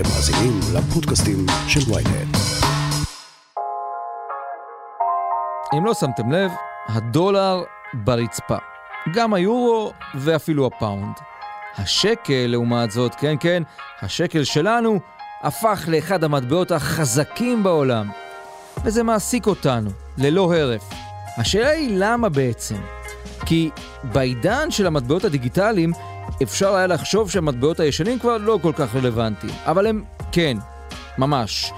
אתם מאזינים לפודקאסטים של ויינט. אם לא שמתם לב, הדולר ברצפה. גם היורו ואפילו הפאונד. השקל, לעומת זאת, כן כן, השקל שלנו הפך לאחד המטבעות החזקים בעולם. וזה מעסיק אותנו, ללא הרף. השאלה היא למה בעצם? כי בעידן של המטבעות הדיגיטליים אפשר היה לחשוב שהמטבעות הישנים כבר לא כל כך רלוונטיים, אבל הם כן, ממש,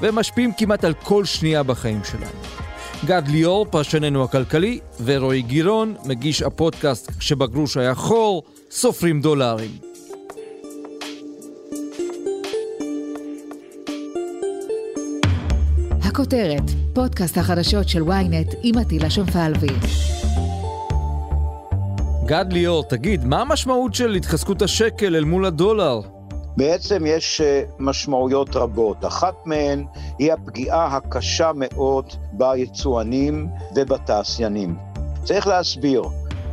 והם משפיעים כמעט על כל שנייה בחיים שלנו. גד ליאור, פרשננו הכלכלי, ורועי גירון, מגיש הפודקאסט שבגרוש היה חור, סופרים דולרים. הכותרת, פודקאסט החדשות של ynet עם עטילה שומפלבי. גד ליאור, תגיד, מה המשמעות של התחזקות השקל אל מול הדולר? בעצם יש אה, משמעויות רבות. אחת מהן היא הפגיעה הקשה מאוד ביצואנים ובתעשיינים. צריך להסביר,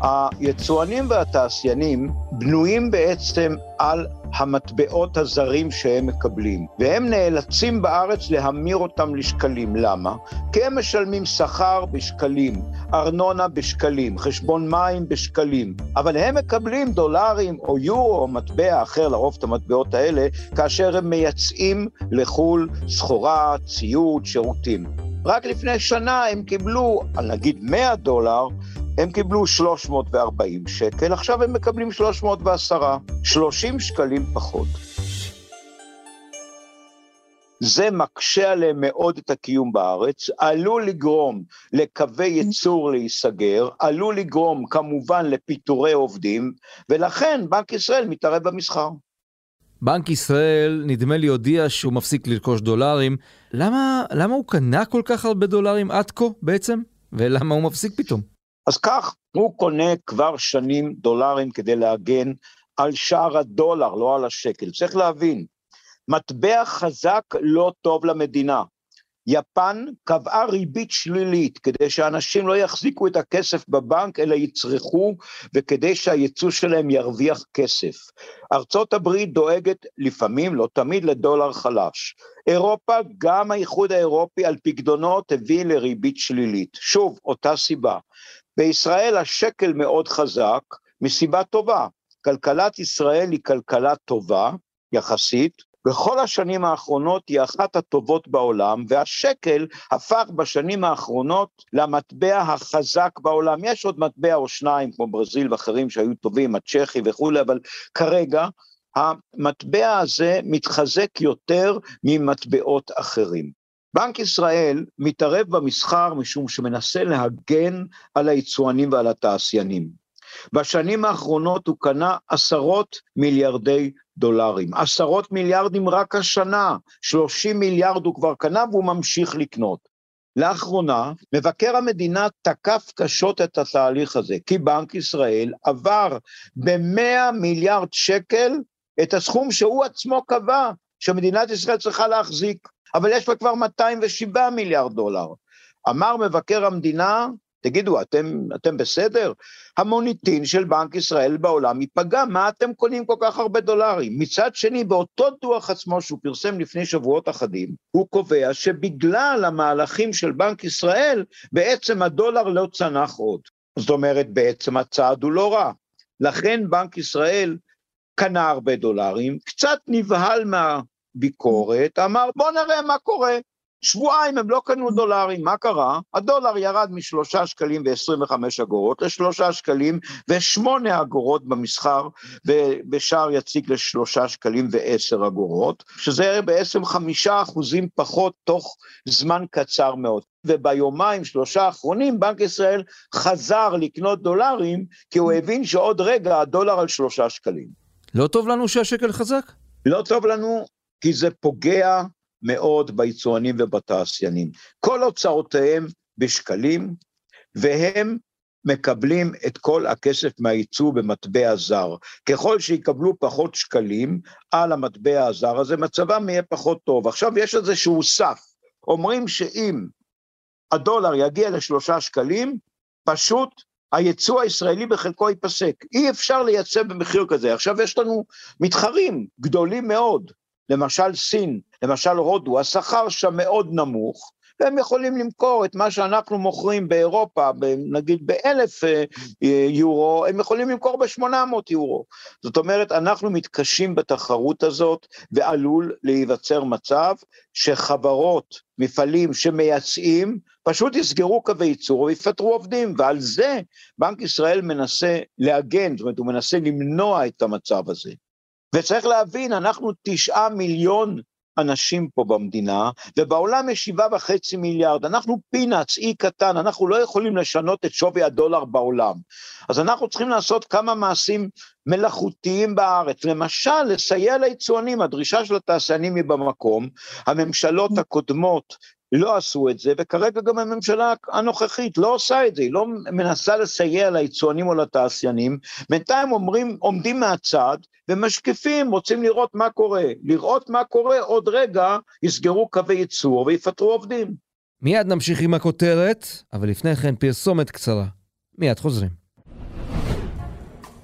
היצואנים והתעשיינים בנויים בעצם על המטבעות הזרים שהם מקבלים, והם נאלצים בארץ להמיר אותם לשקלים. למה? כי הם משלמים שכר בשקלים, ארנונה בשקלים, חשבון מים בשקלים, אבל הם מקבלים דולרים או יורו או מטבע אחר, לרוב את המטבעות האלה, כאשר הם מייצאים לחו"ל סחורה, ציוד, שירותים. רק לפני שנה הם קיבלו, נגיד 100 דולר, הם קיבלו 340 שקל, עכשיו הם מקבלים 310, 30 שקלים פחות. זה מקשה עליהם מאוד את הקיום בארץ, עלול לגרום לקווי ייצור להיסגר, עלול לגרום כמובן לפיטורי עובדים, ולכן בנק ישראל מתערב במסחר. בנק ישראל, נדמה לי, הודיע שהוא מפסיק לרכוש דולרים. למה, למה הוא קנה כל כך הרבה דולרים עד כה בעצם? ולמה הוא מפסיק פתאום? אז כך, הוא קונה כבר שנים דולרים כדי להגן על שער הדולר, לא על השקל. צריך להבין, מטבע חזק לא טוב למדינה. יפן קבעה ריבית שלילית כדי שאנשים לא יחזיקו את הכסף בבנק אלא יצרכו וכדי שהייצוא שלהם ירוויח כסף. ארצות הברית דואגת לפעמים, לא תמיד, לדולר חלש. אירופה, גם האיחוד האירופי על פקדונות הביא לריבית שלילית. שוב, אותה סיבה. בישראל השקל מאוד חזק מסיבה טובה. כלכלת ישראל היא כלכלה טובה, יחסית, בכל השנים האחרונות היא אחת הטובות בעולם, והשקל הפך בשנים האחרונות למטבע החזק בעולם. יש עוד מטבע או שניים, כמו ברזיל ואחרים שהיו טובים, הצ'כי וכולי, אבל כרגע המטבע הזה מתחזק יותר ממטבעות אחרים. בנק ישראל מתערב במסחר משום שמנסה להגן על היצואנים ועל התעשיינים. בשנים האחרונות הוא קנה עשרות מיליארדי דולרים, עשרות מיליארדים רק השנה, 30 מיליארד הוא כבר קנה והוא ממשיך לקנות. לאחרונה, מבקר המדינה תקף קשות את התהליך הזה, כי בנק ישראל עבר ב-100 מיליארד שקל את הסכום שהוא עצמו קבע שמדינת ישראל צריכה להחזיק. אבל יש לה כבר 207 מיליארד דולר. אמר מבקר המדינה, תגידו, אתם, אתם בסדר? המוניטין של בנק ישראל בעולם ייפגע, מה אתם קונים כל כך הרבה דולרים? מצד שני, באותו דוח עצמו שהוא פרסם לפני שבועות אחדים, הוא קובע שבגלל המהלכים של בנק ישראל, בעצם הדולר לא צנח עוד. זאת אומרת, בעצם הצעד הוא לא רע. לכן בנק ישראל קנה הרבה דולרים, קצת נבהל מה... ביקורת, אמר בוא נראה מה קורה. שבועיים הם לא קנו דולרים, מה קרה? הדולר ירד משלושה שקלים ועשרים וחמש אגורות לשלושה שקלים ושמונה אגורות במסחר, ובשער יציג לשלושה שקלים ועשר אגורות, שזה בעצם חמישה אחוזים פחות תוך זמן קצר מאוד. וביומיים, שלושה האחרונים, בנק ישראל חזר לקנות דולרים, כי הוא הבין שעוד רגע הדולר על שלושה שקלים. לא טוב לנו שהשקל חזק? לא טוב לנו כי זה פוגע מאוד ביצואנים ובתעשיינים. כל הוצאותיהם בשקלים, והם מקבלים את כל הכסף מהייצוא במטבע זר. ככל שיקבלו פחות שקלים על המטבע הזר הזה, מצבם יהיה פחות טוב. עכשיו יש איזשהו סף, אומרים שאם הדולר יגיע לשלושה שקלים, פשוט הייצוא הישראלי בחלקו ייפסק. אי אפשר לייצא במחיר כזה. עכשיו יש לנו מתחרים גדולים מאוד, למשל סין, למשל הודו, השכר שם מאוד נמוך, והם יכולים למכור את מה שאנחנו מוכרים באירופה, נגיד באלף אה, יורו, הם יכולים למכור בשמונה מאות יורו. זאת אומרת, אנחנו מתקשים בתחרות הזאת, ועלול להיווצר מצב שחברות, מפעלים שמייצאים, פשוט יסגרו קווי ייצור ויפטרו עובדים, ועל זה בנק ישראל מנסה להגן, זאת אומרת, הוא מנסה למנוע את המצב הזה. וצריך להבין, אנחנו תשעה מיליון אנשים פה במדינה, ובעולם יש שבעה וחצי מיליארד, אנחנו פינאץ, אי קטן, אנחנו לא יכולים לשנות את שווי הדולר בעולם. אז אנחנו צריכים לעשות כמה מעשים מלאכותיים בארץ, למשל לסייע ליצואנים, הדרישה של התעשיינים היא במקום, הממשלות הקודמות לא עשו את זה, וכרגע גם הממשלה הנוכחית לא עושה את זה, היא לא מנסה לסייע ליצואנים או לתעשיינים, בינתיים אומרים, עומדים מהצד ומשקיפים, רוצים לראות מה קורה. לראות מה קורה, עוד רגע יסגרו קווי ייצור ויפטרו עובדים. מיד נמשיך עם הכותרת, אבל לפני כן פרסומת קצרה. מיד חוזרים.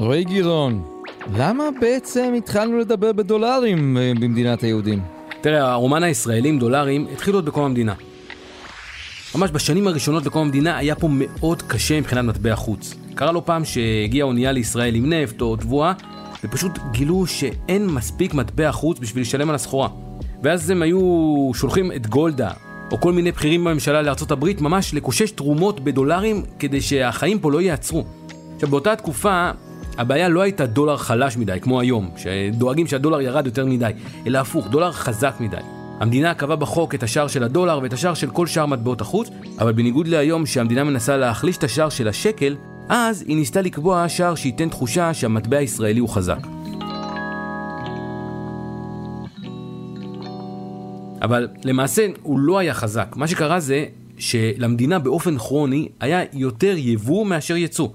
רועי גירון, למה בעצם התחלנו לדבר בדולרים אה, במדינת היהודים? תראה, הרומן הישראלי עם דולרים התחיל עוד בקום המדינה. ממש בשנים הראשונות לקום המדינה היה פה מאוד קשה מבחינת מטבע חוץ. קרה לא פעם שהגיעה אונייה לישראל עם נפט או תבואה, ופשוט גילו שאין מספיק מטבע חוץ בשביל לשלם על הסחורה. ואז הם היו שולחים את גולדה, או כל מיני בכירים בממשלה לארצות הברית, ממש לקושש תרומות בדולרים כדי שהחיים פה לא ייעצרו. עכשיו, באותה תקופה הבעיה לא הייתה דולר חלש מדי, כמו היום, שדואגים שהדולר ירד יותר מדי, אלא הפוך, דולר חזק מדי. המדינה קבעה בחוק את השער של הדולר ואת השער של כל שאר מטבעות החוץ, אבל בניגוד להיום שהמדינה מנסה להחליש את השער של השקל, אז היא ניסתה לקבוע שער שייתן תחושה שהמטבע הישראלי הוא חזק. אבל למעשה הוא לא היה חזק. מה שקרה זה שלמדינה באופן כרוני היה יותר יבוא מאשר יצוא.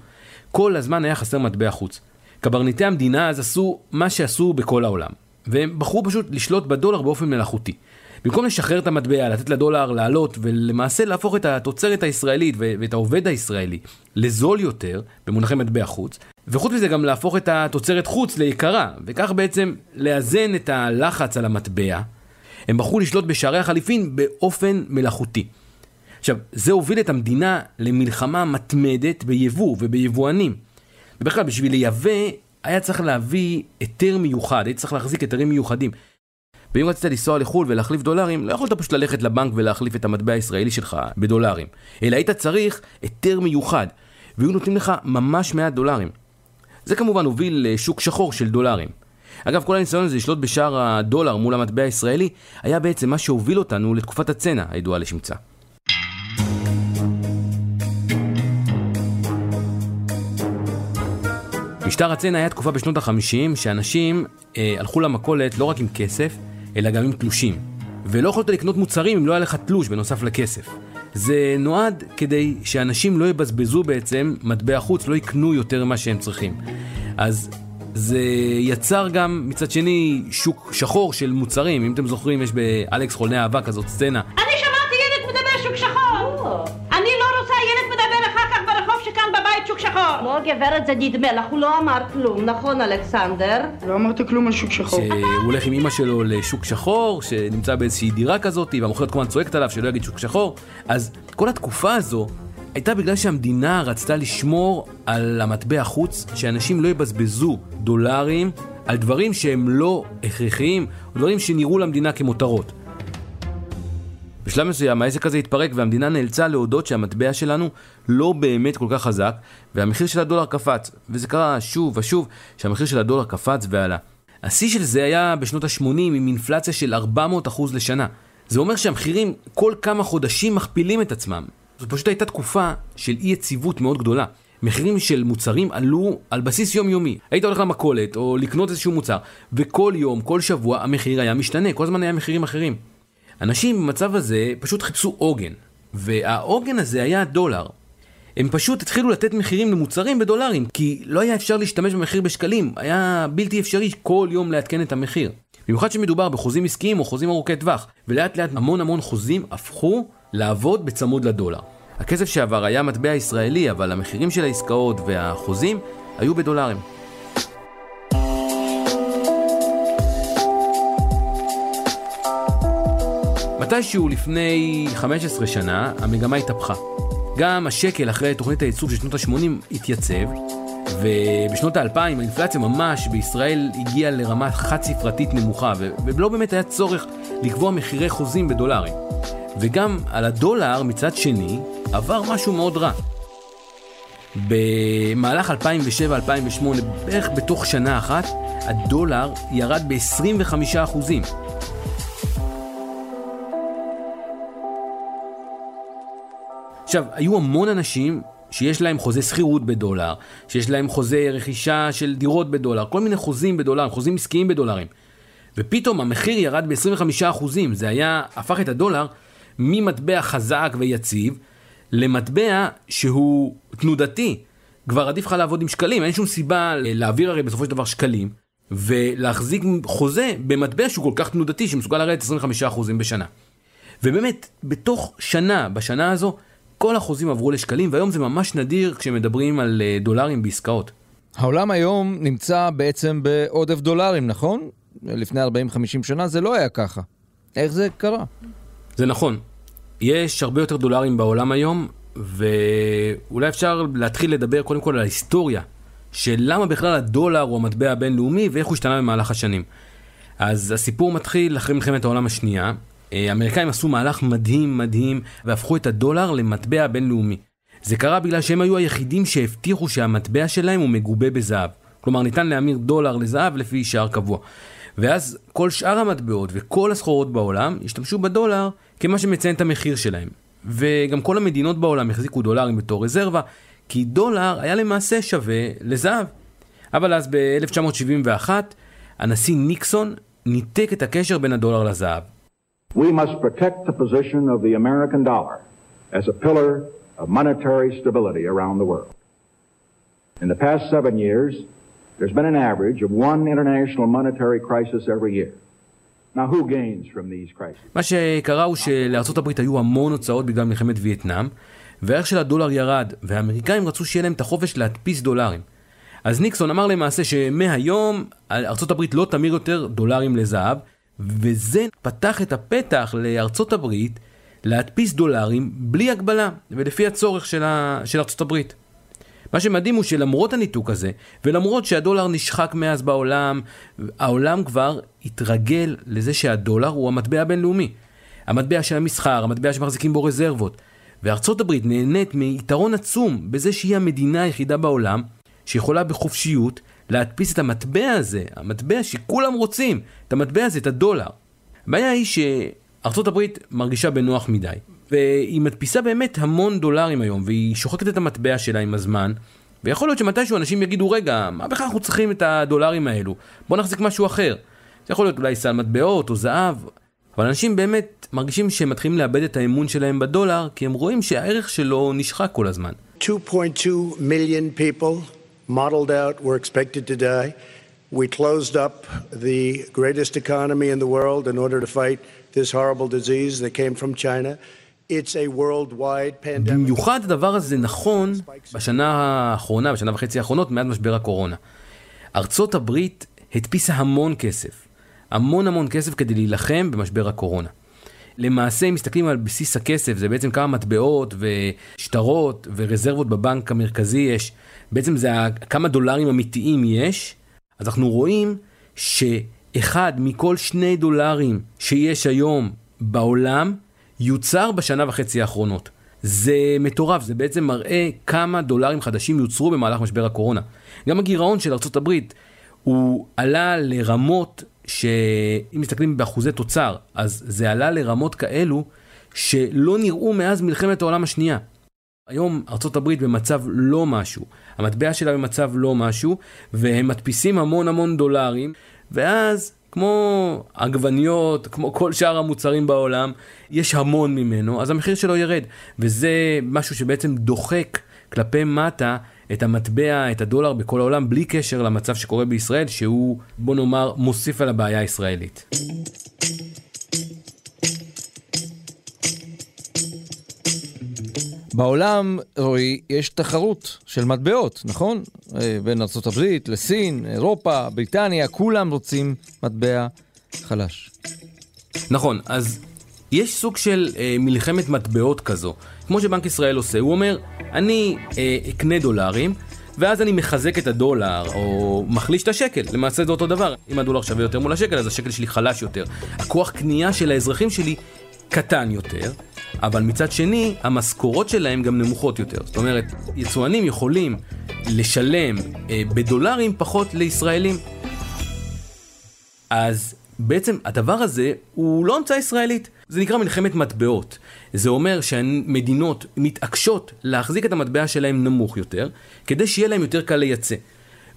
כל הזמן היה חסר מטבע חוץ. קברניטי המדינה אז עשו מה שעשו בכל העולם, והם בחרו פשוט לשלוט בדולר באופן מלאכותי. במקום לשחרר את המטבע, לתת לדולר לעלות, ולמעשה להפוך את התוצרת הישראלית ואת העובד הישראלי לזול יותר, במונחי מטבע חוץ, וחוץ מזה גם להפוך את התוצרת חוץ ליקרה, וכך בעצם לאזן את הלחץ על המטבע, הם בחרו לשלוט בשערי החליפין באופן מלאכותי. עכשיו, זה הוביל את המדינה למלחמה מתמדת ביבוא וביבואנים. ובכלל, בשביל לייבא, היה צריך להביא היתר מיוחד, היית צריך להחזיק היתרים מיוחדים. ואם רצית לנסוע לחו"ל ולהחליף דולרים, לא יכולת פשוט ללכת לבנק ולהחליף את המטבע הישראלי שלך בדולרים, אלא היית צריך היתר מיוחד, והיו נותנים לך ממש מעט דולרים. זה כמובן הוביל לשוק שחור של דולרים. אגב, כל הניסיון הזה לשלוט בשער הדולר מול המטבע הישראלי, היה בעצם מה שהוביל אותנו לתקופת הצנע הידועה לשמצה. משטר הצנע היה תקופה בשנות החמישים שאנשים אה, הלכו למכולת לא רק עם כסף, אלא גם עם תלושים. ולא יכולת לקנות מוצרים אם לא היה לך תלוש בנוסף לכסף. זה נועד כדי שאנשים לא יבזבזו בעצם מטבע חוץ, לא יקנו יותר ממה שהם צריכים. אז זה יצר גם מצד שני שוק שחור של מוצרים, אם אתם זוכרים יש באלכס חולני אהבה כזאת סצנה. לא גברת זה נדמה לך, הוא לא אמר כלום, נכון אלכסנדר? לא אמרתי כלום על שוק שחור. שהוא הולך עם אמא שלו לשוק שחור, שנמצא באיזושהי דירה כזאת, והמוכרת כל הזמן צועקת עליו שלא יגיד שוק שחור. אז כל התקופה הזו הייתה בגלל שהמדינה רצתה לשמור על המטבע חוץ, שאנשים לא יבזבזו דולרים על דברים שהם לא הכרחיים, דברים שנראו למדינה כמותרות. בשלב מסוים העסק הזה התפרק והמדינה נאלצה להודות שהמטבע שלנו לא באמת כל כך חזק והמחיר של הדולר קפץ וזה קרה שוב ושוב שהמחיר של הדולר קפץ ועלה. השיא של זה היה בשנות ה-80 עם אינפלציה של 400% לשנה. זה אומר שהמחירים כל כמה חודשים מכפילים את עצמם. זאת פשוט הייתה תקופה של אי יציבות מאוד גדולה. מחירים של מוצרים עלו על בסיס יומיומי. היית הולך למכולת או לקנות איזשהו מוצר, וכל יום, כל שבוע, המחיר היה משתנה, כל הזמן היה מחירים אחרים. אנשים במצב הזה פשוט חיפשו עוגן, והעוגן הזה היה הדולר. הם פשוט התחילו לתת מחירים למוצרים בדולרים, כי לא היה אפשר להשתמש במחיר בשקלים, היה בלתי אפשרי כל יום לעדכן את המחיר. במיוחד שמדובר בחוזים עסקיים או חוזים ארוכי טווח, ולאט לאט המון המון חוזים הפכו לעבוד בצמוד לדולר. הכסף שעבר היה מטבע ישראלי, אבל המחירים של העסקאות והחוזים היו בדולרים. מתישהו לפני 15 שנה, המגמה התהפכה. גם השקל אחרי תוכנית הייצוב של שנות ה-80 התייצב, ובשנות האלפיים האינפלציה ממש בישראל הגיעה לרמה חד ספרתית נמוכה, ולא באמת היה צורך לקבוע מחירי חוזים בדולרים. וגם על הדולר מצד שני עבר משהו מאוד רע. במהלך 2007-2008, בערך בתוך שנה אחת, הדולר ירד ב-25%. עכשיו, היו המון אנשים שיש להם חוזה שכירות בדולר, שיש להם חוזה רכישה של דירות בדולר, כל מיני חוזים בדולר, חוזים עסקיים בדולרים. ופתאום המחיר ירד ב-25%, זה היה, הפך את הדולר ממטבע חזק ויציב למטבע שהוא תנודתי. כבר עדיף לך לעבוד עם שקלים, אין שום סיבה להעביר הרי בסופו של דבר שקלים ולהחזיק חוזה במטבע שהוא כל כך תנודתי שמסוגל לרדת 25% בשנה. ובאמת, בתוך שנה, בשנה הזו, כל החוזים עברו לשקלים, והיום זה ממש נדיר כשמדברים על אה, דולרים בעסקאות. העולם היום נמצא בעצם בעודף דולרים, נכון? לפני 40-50 שנה זה לא היה ככה. איך זה קרה? זה נכון. יש הרבה יותר דולרים בעולם היום, ואולי אפשר להתחיל לדבר קודם כל על ההיסטוריה של למה בכלל הדולר הוא המטבע הבינלאומי ואיך הוא השתנה במהלך השנים. אז הסיפור מתחיל אחרי מלחמת העולם השנייה. אה, האמריקאים עשו מהלך מדהים מדהים והפכו את הדולר למטבע בינלאומי. זה קרה בגלל שהם היו היחידים שהבטיחו שהמטבע שלהם הוא מגובה בזהב. כלומר ניתן להמיר דולר לזהב לפי שער קבוע. ואז כל שאר המטבעות וכל הסחורות בעולם השתמשו בדולר כמה שמציין את המחיר שלהם. וגם כל המדינות בעולם החזיקו דולרים בתור רזרבה, כי דולר היה למעשה שווה לזהב. אבל אז ב-1971 הנשיא ניקסון ניתק את הקשר בין הדולר לזהב. We must protect the position of the American dollar as a pillar of monetary stability around the world. In the past seven years, There's been an average of one international monetary crisis every year. מה שקרה הוא שלארצות הברית היו המון הוצאות בגלל מלחמת וייטנאם, והערך של הדולר ירד, והאמריקאים רצו שיהיה להם את החופש להדפיס דולרים. אז ניקסון אמר למעשה שמהיום ארצות הברית לא תמיר יותר דולרים לזהב, וזה פתח את הפתח לארצות הברית להדפיס דולרים בלי הגבלה, ולפי הצורך של, ה... של ארצות הברית. מה שמדהים הוא שלמרות הניתוק הזה, ולמרות שהדולר נשחק מאז בעולם, העולם כבר התרגל לזה שהדולר הוא המטבע הבינלאומי. המטבע של המסחר, המטבע שמחזיקים בו רזרבות. וארצות הברית נהנית מיתרון עצום בזה שהיא המדינה היחידה בעולם שיכולה בחופשיות להדפיס את המטבע הזה, המטבע שכולם רוצים, את המטבע הזה, את הדולר. הבעיה היא שארצות הברית מרגישה בנוח מדי. והיא מדפיסה באמת המון דולרים היום, והיא שוחקת את המטבע שלה עם הזמן, ויכול להיות שמתישהו אנשים יגידו, רגע, מה בכלל אנחנו צריכים את הדולרים האלו? בוא נחזיק משהו אחר. זה יכול להיות אולי סל מטבעות או זהב, אבל אנשים באמת מרגישים שהם מתחילים לאבד את האמון שלהם בדולר, כי הם רואים שהערך שלו נשחק כל הזמן. 2.2 million people modeled out were expected to die. We closed up the greatest economy in the world in order to fight this horrible disease that came from China. במיוחד הדבר הזה נכון בשנה האחרונה, בשנה וחצי האחרונות, מאז משבר הקורונה. ארצות הברית הדפיסה המון כסף, המון המון כסף כדי להילחם במשבר הקורונה. למעשה, אם מסתכלים על בסיס הכסף, זה בעצם כמה מטבעות ושטרות ורזרבות בבנק המרכזי יש, בעצם זה כמה דולרים אמיתיים יש, אז אנחנו רואים שאחד מכל שני דולרים שיש היום בעולם, יוצר בשנה וחצי האחרונות. זה מטורף, זה בעצם מראה כמה דולרים חדשים יוצרו במהלך משבר הקורונה. גם הגירעון של ארה"ב הוא עלה לרמות שאם מסתכלים באחוזי תוצר, אז זה עלה לרמות כאלו שלא נראו מאז מלחמת העולם השנייה. היום ארה"ב במצב לא משהו, המטבע שלה במצב לא משהו, והם מדפיסים המון המון דולרים, ואז כמו עגבניות, כמו כל שאר המוצרים בעולם, יש המון ממנו, אז המחיר שלו ירד. וזה משהו שבעצם דוחק כלפי מטה את המטבע, את הדולר בכל העולם, בלי קשר למצב שקורה בישראל, שהוא, בוא נאמר, מוסיף על הבעיה הישראלית. בעולם, רועי, יש תחרות של מטבעות, נכון? אה, בין ארה"ב לסין, אירופה, בריטניה, כולם רוצים מטבע חלש. נכון, אז יש סוג של אה, מלחמת מטבעות כזו, כמו שבנק ישראל עושה, הוא אומר, אני אה, אקנה דולרים, ואז אני מחזק את הדולר, או מחליש את השקל, למעשה זה אותו דבר. אם הדולר שווה יותר מול השקל, אז השקל שלי חלש יותר. הכוח קנייה של האזרחים שלי קטן יותר, אבל מצד שני, המשכורות שלהם גם נמוכות יותר. זאת אומרת, יצואנים יכולים לשלם אה, בדולרים פחות לישראלים. אז בעצם הדבר הזה הוא לא המצאה ישראלית, זה נקרא מלחמת מטבעות. זה אומר שהמדינות מתעקשות להחזיק את המטבע שלהם נמוך יותר, כדי שיהיה להם יותר קל לייצא.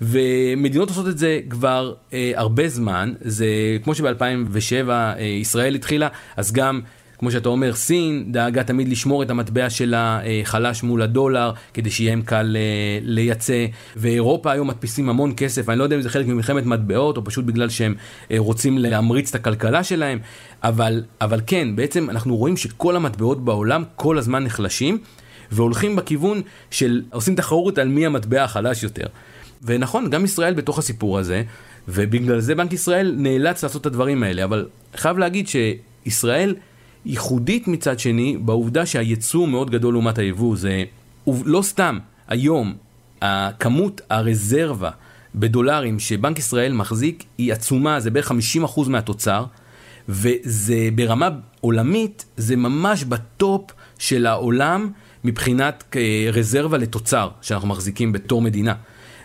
ומדינות עושות את זה כבר אה, הרבה זמן, זה כמו שב-2007 אה, ישראל התחילה, אז גם כמו שאתה אומר, סין דאגה תמיד לשמור את המטבע שלה אה, חלש מול הדולר, כדי שיהיה להם קל אה, לייצא, ואירופה היום מדפיסים המון כסף, אני לא יודע אם זה חלק ממלחמת מטבעות, או פשוט בגלל שהם אה, רוצים להמריץ את הכלכלה שלהם, אבל, אבל כן, בעצם אנחנו רואים שכל המטבעות בעולם כל הזמן נחלשים, והולכים בכיוון של עושים תחרות על מי המטבע החלש יותר. ונכון, גם ישראל בתוך הסיפור הזה, ובגלל זה בנק ישראל נאלץ לעשות את הדברים האלה, אבל חייב להגיד שישראל ייחודית מצד שני בעובדה שהייצוא מאוד גדול לעומת היבוא. זה לא סתם, היום הכמות הרזרבה בדולרים שבנק ישראל מחזיק היא עצומה, זה בערך 50% מהתוצר, וזה ברמה עולמית, זה ממש בטופ של העולם מבחינת אה, רזרבה לתוצר שאנחנו מחזיקים בתור מדינה.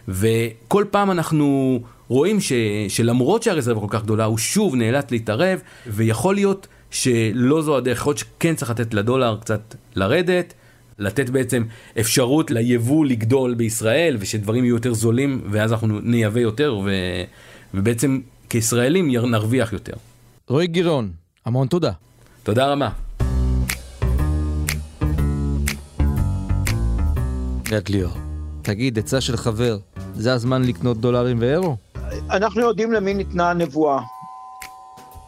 וכל פעם אנחנו רואים ש, שלמרות שהרזרבה כל כך גדולה, הוא שוב נאלץ להתערב, ויכול להיות שלא זו הדרך, יכול להיות שכן צריך לתת לדולר קצת לרדת, לתת בעצם אפשרות ליבוא לגדול בישראל, ושדברים יהיו יותר זולים, ואז אנחנו נייבא יותר, ו... ובעצם כישראלים נרוויח יותר. רועי גירון, המון תודה. תודה רבה. גד ליאור, תגיד, עצה של חבר, זה הזמן לקנות דולרים ואירו? אנחנו יודעים למי ניתנה הנבואה.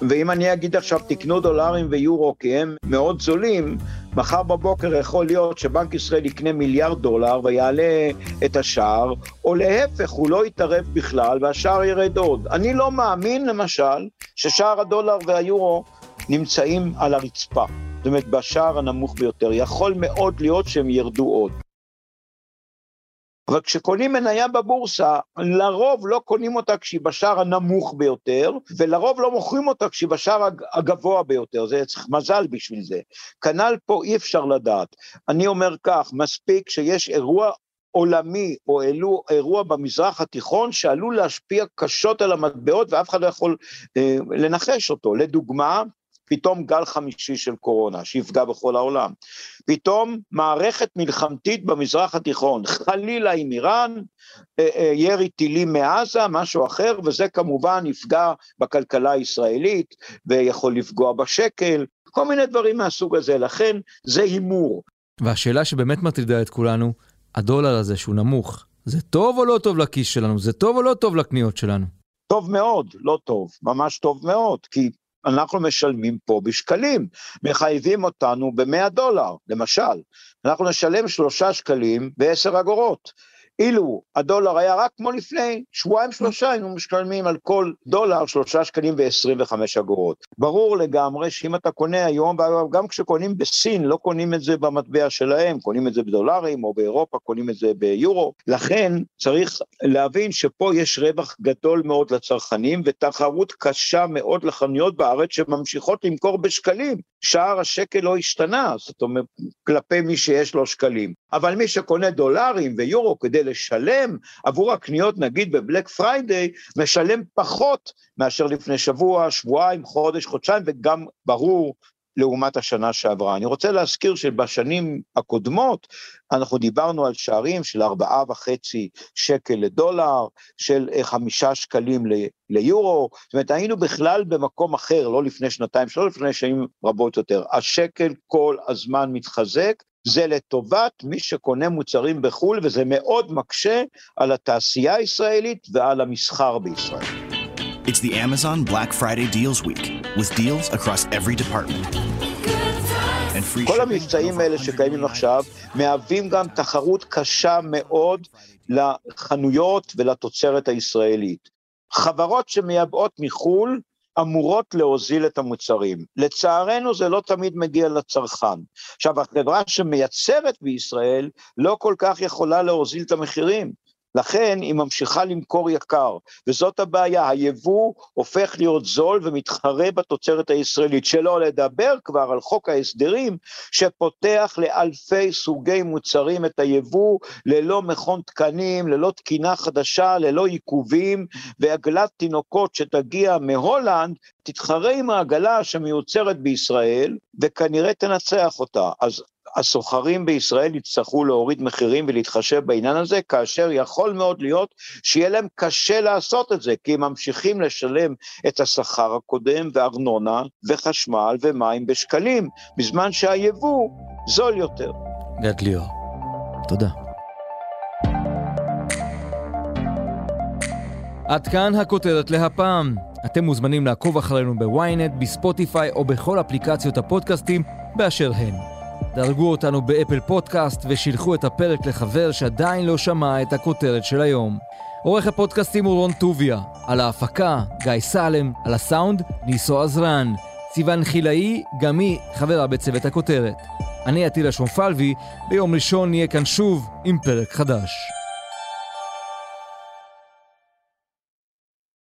ואם אני אגיד עכשיו תקנו דולרים ויורו כי הם מאוד זולים, מחר בבוקר יכול להיות שבנק ישראל יקנה מיליארד דולר ויעלה את השער, או להפך, הוא לא יתערב בכלל והשער ירד עוד. אני לא מאמין, למשל, ששער הדולר והיורו נמצאים על הרצפה. זאת אומרת, בשער הנמוך ביותר. יכול מאוד להיות שהם ירדו עוד. אבל כשקונים מניה בבורסה, לרוב לא קונים אותה כשהיא בשער הנמוך ביותר, ולרוב לא מוכרים אותה כשהיא בשער הגבוה ביותר, זה צריך מזל בשביל זה. כנ"ל פה אי אפשר לדעת. אני אומר כך, מספיק שיש אירוע עולמי או אלו, אירוע במזרח התיכון שעלול להשפיע קשות על המטבעות ואף אחד לא יכול אה, לנחש אותו. לדוגמה, פתאום גל חמישי של קורונה שיפגע בכל העולם. פתאום מערכת מלחמתית במזרח התיכון, חלילה עם איראן, אה, אה, ירי טילים מעזה, משהו אחר, וזה כמובן יפגע בכלכלה הישראלית ויכול לפגוע בשקל, כל מיני דברים מהסוג הזה, לכן זה הימור. והשאלה שבאמת מטרידה את כולנו, הדולר הזה שהוא נמוך, זה טוב או לא טוב לכיס שלנו? זה טוב או לא טוב לקניות שלנו? טוב מאוד, לא טוב, ממש טוב מאוד, כי אנחנו משלמים פה בשקלים, מחייבים אותנו ב-100 דולר, למשל. אנחנו נשלם שלושה שקלים ועשר אגורות. אילו הדולר היה רק כמו לפני שבועיים שלושה, היינו משלמים על כל דולר שלושה שקלים ועשרים וחמש אגורות. ברור לגמרי שאם אתה קונה היום, גם כשקונים בסין, לא קונים את זה במטבע שלהם, קונים את זה בדולרים, או באירופה קונים את זה ביורו. לכן צריך להבין שפה יש רווח גדול מאוד לצרכנים, ותחרות קשה מאוד לחנויות בארץ שממשיכות למכור בשקלים. שער השקל לא השתנה, זאת אומרת, כלפי מי שיש לו שקלים. אבל מי שקונה דולרים ויורו כדי לשלם עבור הקניות, נגיד בבלק פריידיי, משלם פחות מאשר לפני שבוע, שבועיים, חודש, חודשיים, וגם ברור לעומת השנה שעברה. אני רוצה להזכיר שבשנים הקודמות אנחנו דיברנו על שערים של ארבעה וחצי שקל לדולר, של אה, חמישה שקלים ליורו, זאת אומרת היינו בכלל במקום אחר, לא לפני שנתיים, שלא לפני שנים רבות יותר. השקל כל הזמן מתחזק, זה לטובת מי שקונה מוצרים בחו"ל, וזה מאוד מקשה על התעשייה הישראלית ועל המסחר בישראל. It's the Amazon Black Friday Deals Week, with deals across every department. כל המבצעים האלה שקיימים עכשיו מהווים גם תחרות קשה מאוד לחנויות ולתוצרת הישראלית. חברות שמייבאות מחו"ל אמורות להוזיל את המוצרים. לצערנו זה לא תמיד מגיע לצרכן. עכשיו, החברה שמייצרת בישראל לא כל כך יכולה להוזיל את המחירים. לכן היא ממשיכה למכור יקר, וזאת הבעיה, היבוא הופך להיות זול ומתחרה בתוצרת הישראלית, שלא לדבר כבר על חוק ההסדרים שפותח לאלפי סוגי מוצרים את היבוא ללא מכון תקנים, ללא תקינה חדשה, ללא עיכובים, ועגלת תינוקות שתגיע מהולנד תתחרה עם העגלה שמיוצרת בישראל וכנראה תנצח אותה. אז הסוחרים בישראל יצטרכו להוריד מחירים ולהתחשב בעניין הזה, כאשר יכול מאוד להיות שיהיה להם קשה לעשות את זה, כי הם ממשיכים לשלם את השכר הקודם וארנונה וחשמל ומים בשקלים, בזמן שהיבוא זול יותר. גד ליאור, תודה. עד כאן הכותרת להפעם. אתם מוזמנים לעקוב אחרינו בוויינט, בספוטיפיי או בכל אפליקציות הפודקאסטים באשר הן. דרגו אותנו באפל פודקאסט ושילחו את הפרק לחבר שעדיין לא שמע את הכותרת של היום. עורך הפודקאסטים הוא רון טוביה, על ההפקה, גיא סלם, על הסאונד, ניסו עזרן, סיון חילאי, גם היא חברה בצוות הכותרת. אני עטילה שומפלבי, ביום ראשון נהיה כאן שוב עם פרק חדש.